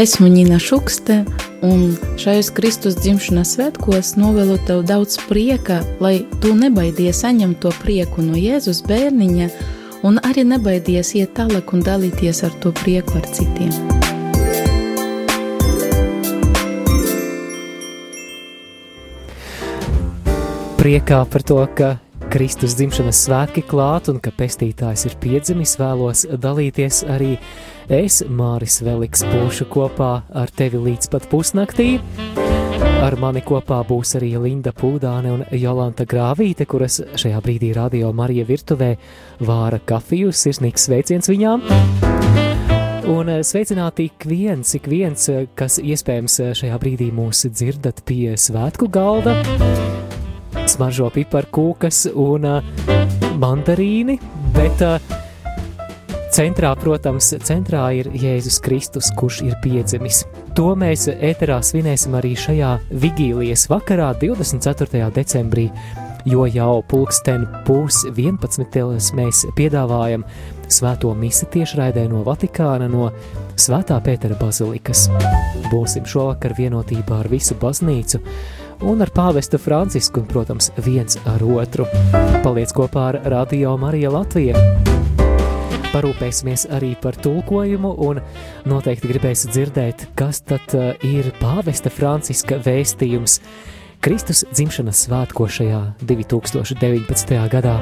Esmu Nina Šukste, un šajos Kristus dzimšanas svētkos novēlu tev daudz prieka, lai tu nebaidies saņemt to prieku no Jēzus bērniņa, un arī nebaidies iet tālāk un dalīties ar to prieku ar citiem. Priekā par to, ka Kristus dzimšanas svētki klāt un ka pestītājs ir piedzimis, vēlos dalīties arī es, Māris Veliks, būšu kopā ar tevi līdz pat pusnaktī. Ar mani kopā būs arī Linda Pūdāne un Jolanta Grāvīte, kuras šajā brīdī radio Marija virtuvē vāra kafiju, sirsnīgs sveiciens viņām. Un sveicināti ik viens, ik viens, kas iespējams šajā brīdī mūs dzirdat pie svētku galda smaržo piparkūkas un mandarīni, bet uh, centrā, protams, centrā ir Jēzus Kristus, kurš ir piedzimis. To mēs ēterā svinēsim arī šajā vigīlijas vakarā, 24. decembrī, jo jau pulksten pūs 11. mēs piedāvājam svēto misi tiešraidē no Vatikāna no Svētā Pētera bazilikas. Būsim šovakar vienotībā ar visu baznīcu, un ar pāvestu Francisku, un, protams, viens ar otru. Paliec kopā ar Radio Marija Latvija. Parūpēsimies arī par tulkojumu, un noteikti gribēsi dzirdēt, kas tad uh, ir pāvesta Franciska vēstījums Kristus dzimšanas svētko šajā 2019. gadā.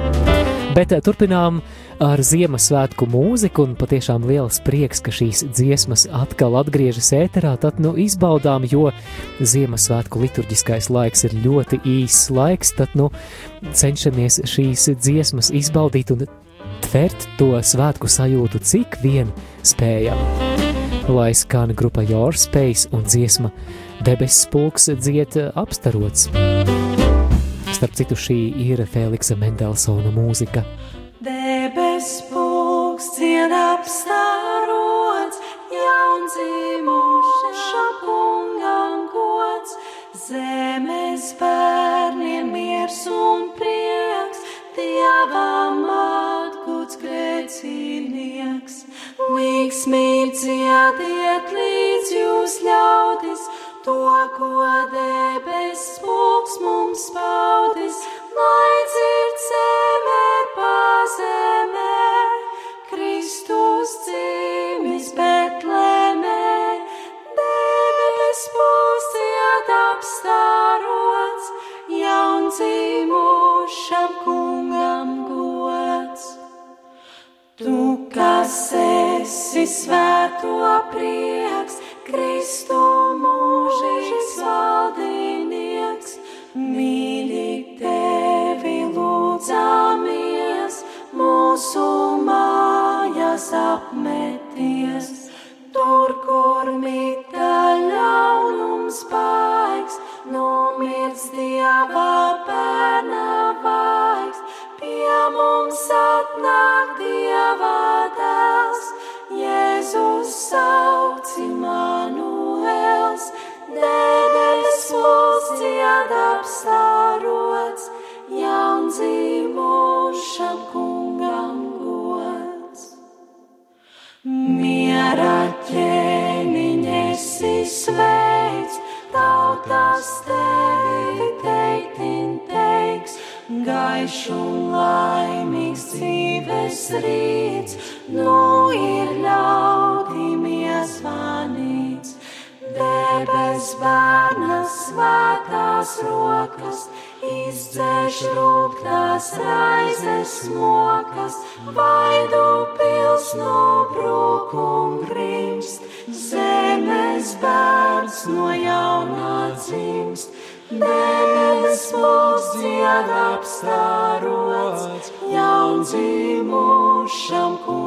Bet uh, turpinām ar Ziemassvētku mūziku, un patiešām liels prieks, ka šīs dziesmas atkal atgriežas ēterā, tad nu izbaudām, jo Ziemassvētku liturģiskais laiks ir ļoti īss laiks, tad nu cenšamies šīs dziesmas izbaudīt un tvert to svētku sajūtu, cik vien spējam. Lai skan grupa Your Space un dziesma Debesis pulks dziet apstarots. Starp citu, šī ir Feliksa Mendelsona mūzika. Debes pūks cien apstārots, jaundzimuša kungam gods, zemes bērniem Līgsmīgi dziediet līdz jūs ļaudis, to, ko debes pūks mums paudis, lai dzird zemē pazemē, Kristus dzīvis Betlēmē, debes pusiet apstārots, jaundzīmušam kungam gods. Tu, kas esi svēto prieks, Kristu mūžīgs valdinieks, mīļi tevi lūdzamies, mūsu mājas apmeties. Tur, kur mīta ļaunums baigs, nomirst dieva bērna vaigs, pie mums atnāk dēls, Jēzus sauc Immanuels debes mūsdiet apstārots, jaundzīvošam kungam gods. Miera ķēniņš sveic, tautas tevi teiktin teiks, gaišs un laimīgs dzīves rīts, nu ir ļaudīm bērna svētās rokas, izdzēš rūktās raizes mokas, vaidu pils no brūkum grimst, zemes bērns no jaunā dzimst. Debes mūs dzied apstārots, jaundzīmušam kungam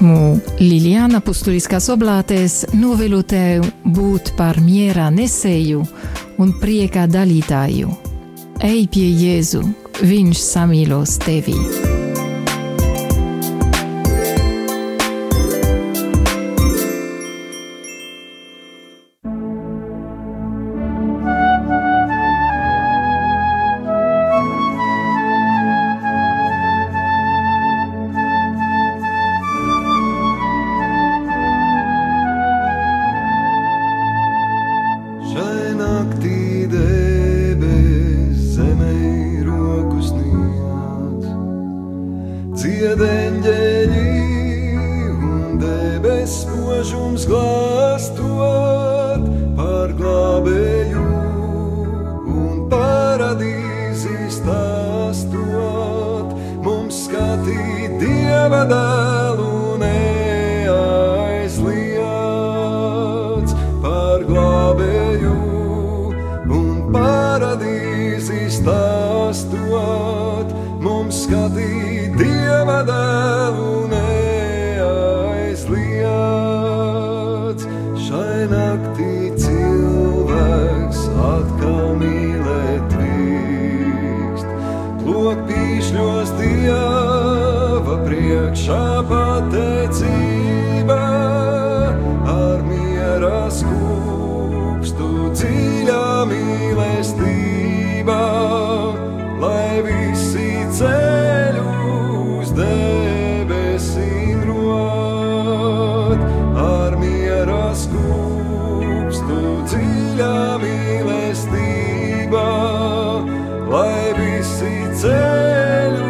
Esmu Liliana Pustuliskās oblātēs, novēlu tev būt par mierā nesēju un priekā dalītāju. Ej pie Jēzu, viņš samīlos Dziedeņģeļi un debes spožums glāstot par glābēju un paradīzi stāstot mums skatīt dieva dārbu. Klok pīšļos Dieva priekšā lai visi ceļu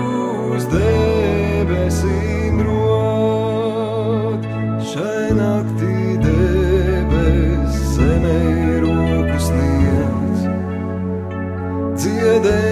uz debesīm rot. Šai naktī debes zemē roku sniedz, dziedeņģeļi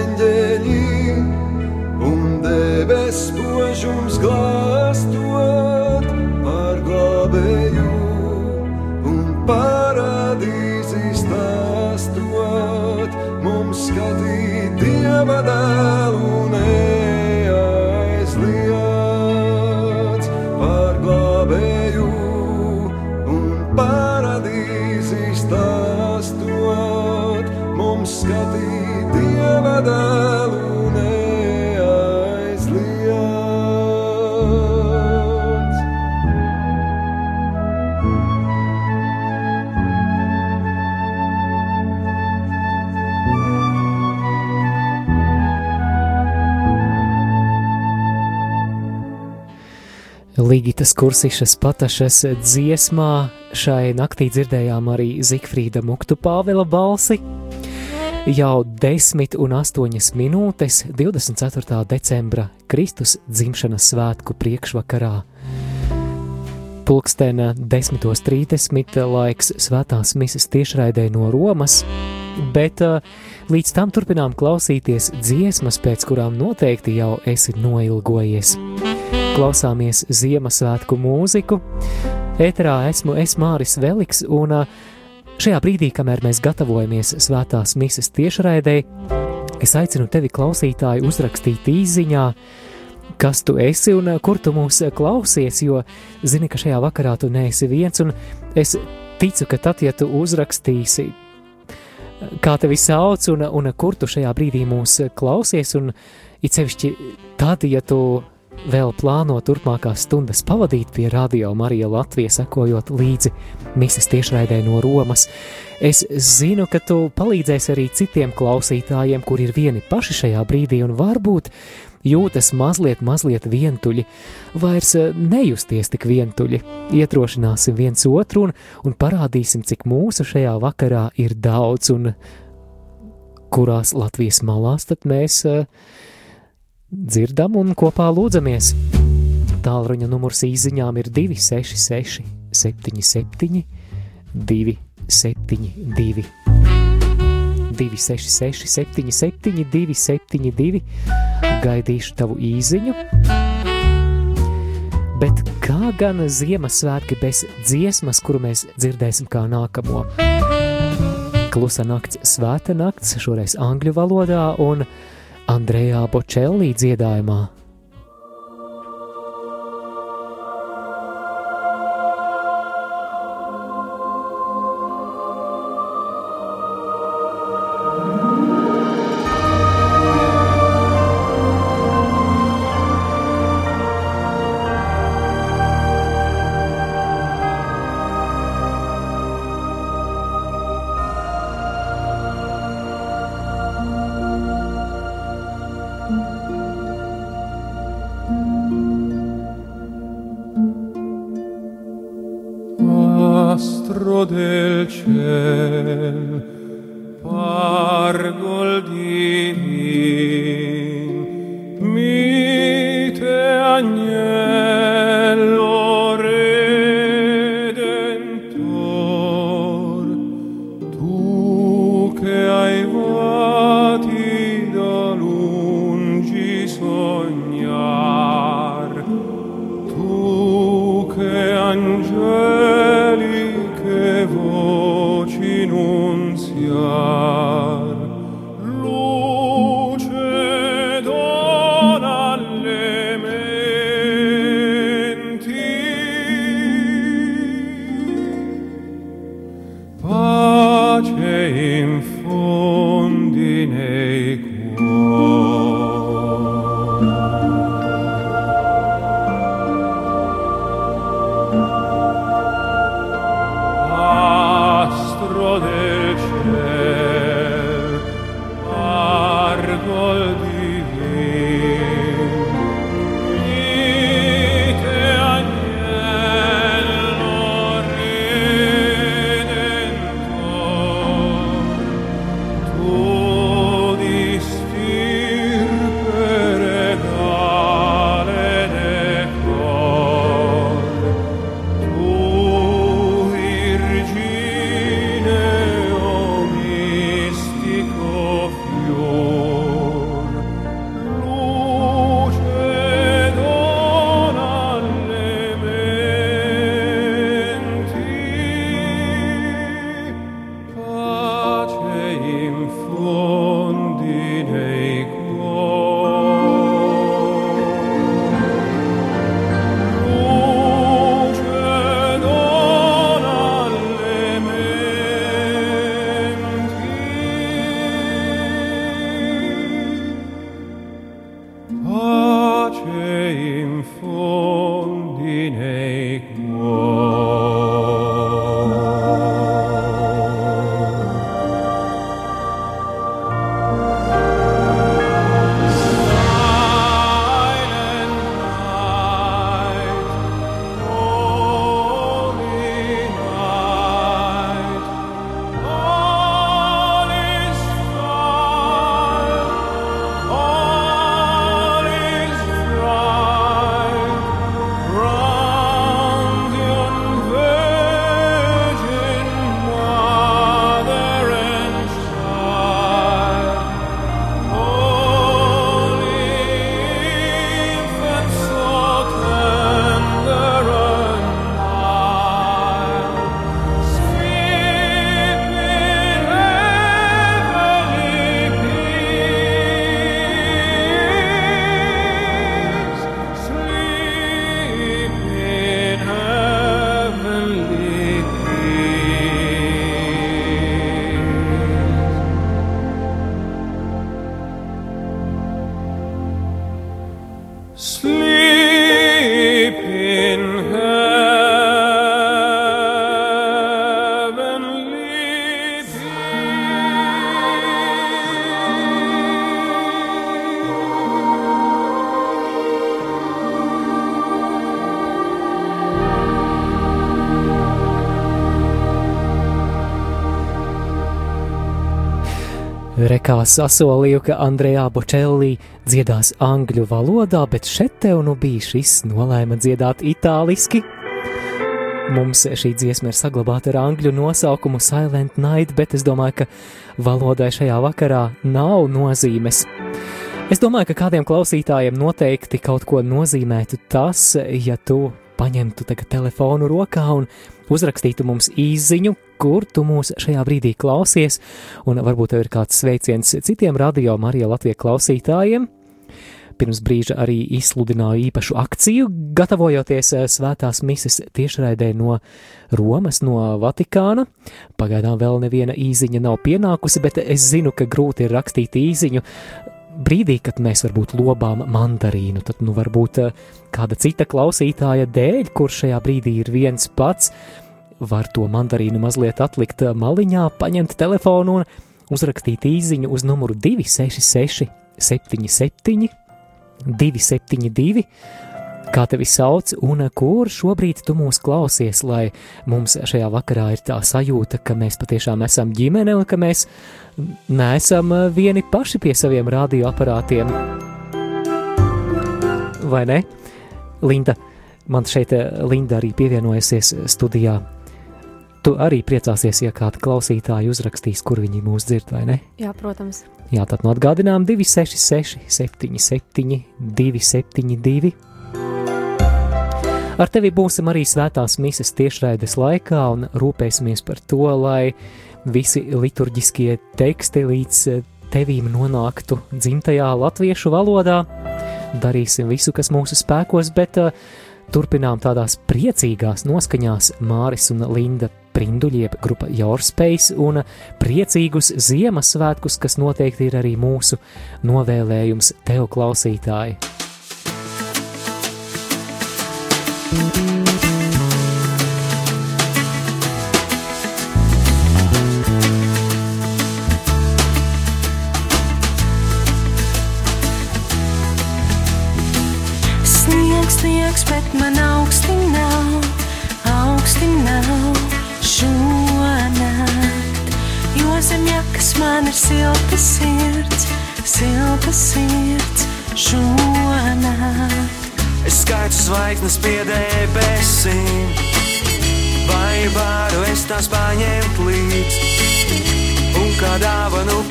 Līgitas kursišas patašas dziesmā šai naktī dzirdējām arī Zikfrīda Muktu Pāvela balsi. Jau 10 un 8 minūtes 24. decembra Kristus dzimšanas svētku priekšvakarā. Pulkstena 10.30 laiks svētās misas tiešraidē no Romas, bet uh, līdz tam turpinām klausīties dziesmas, pēc kurām noteikti jau esi noilgojies klausāmies Ziemassvētku mūziku. Eterā esmu es Māris Veliks, un šajā brīdī, kamēr mēs gatavojamies svētās mises tiešraidē, es aicinu tevi klausītāju uzrakstīt īziņā, kas tu esi un kur tu mūs klausies, jo zini, ka šajā vakarā tu neesi viens, un es ticu, ka tad, ja tu uzrakstīsi, kā tevi sauc un, un kur tu šajā brīdī mūs klausies, un it sevišķi tad, ja tu vēl plāno turpmākās stundas pavadīt pie Radio Marija Latvijas, sekojot līdzi misijas tiešraidē no Romas. Es zinu, ka tu palīdzēsi arī citiem klausītājiem, kur ir vieni paši šajā brīdī un varbūt jūtas mazliet, mazliet vientuļi, vairs eh, nejusties tik vientuļi. Ietrošināsim viens otru un, un parādīsim, cik mūsu šajā vakarā ir daudz un kurās Latvijas malās tad mēs uh, dzirdam un kopā lūdzamies. Tālruņa numurs īsiņām ir 266, 77, 272. 266, 77, 272. Gaidīšu tavu īsiņu. Bet kā gan Ziemassvētki bez dziesmas, kuru mēs dzirdēsim kā nākamo? Klusa nakts, svēta nakts, šoreiz angļu valodā, un Andrejā Bočellī dziedājumā. Astro del ciel pargol divin your Rekā sasolīju, ka Andrejā Bočellī dziedās angļu valodā, bet šeit tev nu bija šis nolēma dziedāt itāliski. Mums šī dziesma ir saglabāta ar angļu nosaukumu Silent Night, bet es domāju, ka valodai šajā vakarā nav nozīmes. Es domāju, ka kādiem klausītājiem noteikti kaut ko nozīmētu tas, ja tu paņemtu telefonu rokā un uzrakstītu mums īziņu, kur tu mūs šajā brīdī klausies, un varbūt tev ir kāds sveiciens citiem radio Marija Latvijas klausītājiem. Pirms brīža arī izsludināju īpašu akciju, gatavojoties eh, svētās mises tiešraidē no Romas, no Vatikāna. Pagaidām vēl neviena īziņa nav pienākusi, bet es zinu, ka grūti ir rakstīt īziņu brīdī, kad mēs varbūt lobām mandarīnu, tad nu varbūt eh, kāda cita klausītāja dēļ, kurš šajā brīdī ir viens pats, var to mandarīnu mazliet atlikt eh, maliņā, paņemt telefonu un uzrakstīt īziņu uz numuru 266 77 272 kā tevi sauc un kur šobrīd tu mūs klausies, lai mums šajā vakarā ir tā sajūta, ka mēs patiešām esam ģimene un ka mēs neesam vieni paši pie saviem radioaparātiem. Vai ne? Linda, man šeit Linda arī pievienojusies studijā. Tu arī priecāsies, ja kāda klausītāja uzrakstīs, kur viņi mūs dzird, vai ne? Jā, protams. Jā, tad no atgādinām 266, 77, 272. Ar tevi būsim arī svētās mises tiešraides laikā un rūpēsimies par to, lai visi liturģiskie teksti līdz tevīm nonāktu dzimtajā latviešu valodā. Darīsim visu, kas mūsu spēkos, bet uh, turpinām tādās priecīgās noskaņās Māris un Linda Prinduļieba grupa Yourspējas un priecīgus Ziemassvētkus, kas noteikti ir arī mūsu novēlējums tev klausītāji. Sniegs,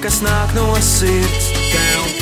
kas nāk no sirds, tev